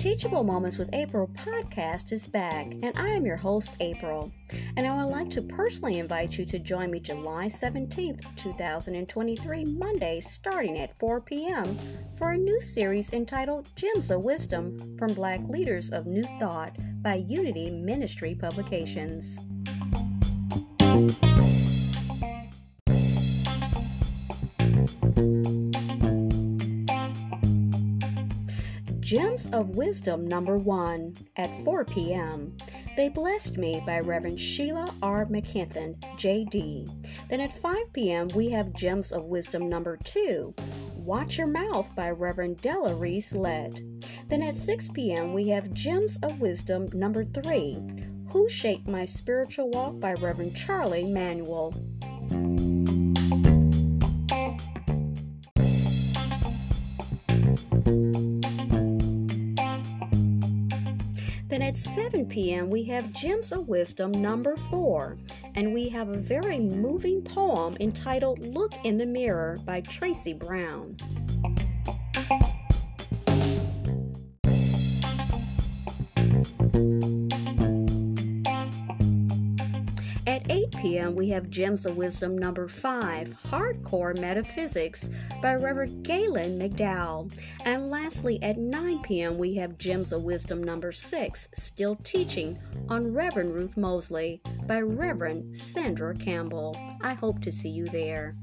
Teachable Moments with April podcast is back, and I am your host, April. And I would like to personally invite you to join me July 17th, 2023, Monday, starting at 4 p.m., for a new series entitled Gems of Wisdom from Black Leaders of New Thought by Unity Ministry Publications. Gems of Wisdom number one at 4 p.m. They Blessed Me by Reverend Sheila R. McKinnon, J.D. Then at 5 p.m., we have Gems of Wisdom number two, Watch Your Mouth by Reverend Della Reese Lett. Then at 6 p.m., we have Gems of Wisdom number three, Who Shaped My Spiritual Walk by Reverend Charlie Manuel. Then at 7 p.m., we have Gems of Wisdom number 4, and we have a very moving poem entitled Look in the Mirror by Tracy Brown. At 8 p.m., we have Gems of Wisdom number 5, Hardcore Metaphysics by Reverend Galen McDowell. And lastly, at 9 p.m., we have Gems of Wisdom number 6, Still Teaching on Reverend Ruth Mosley by Reverend Sandra Campbell. I hope to see you there.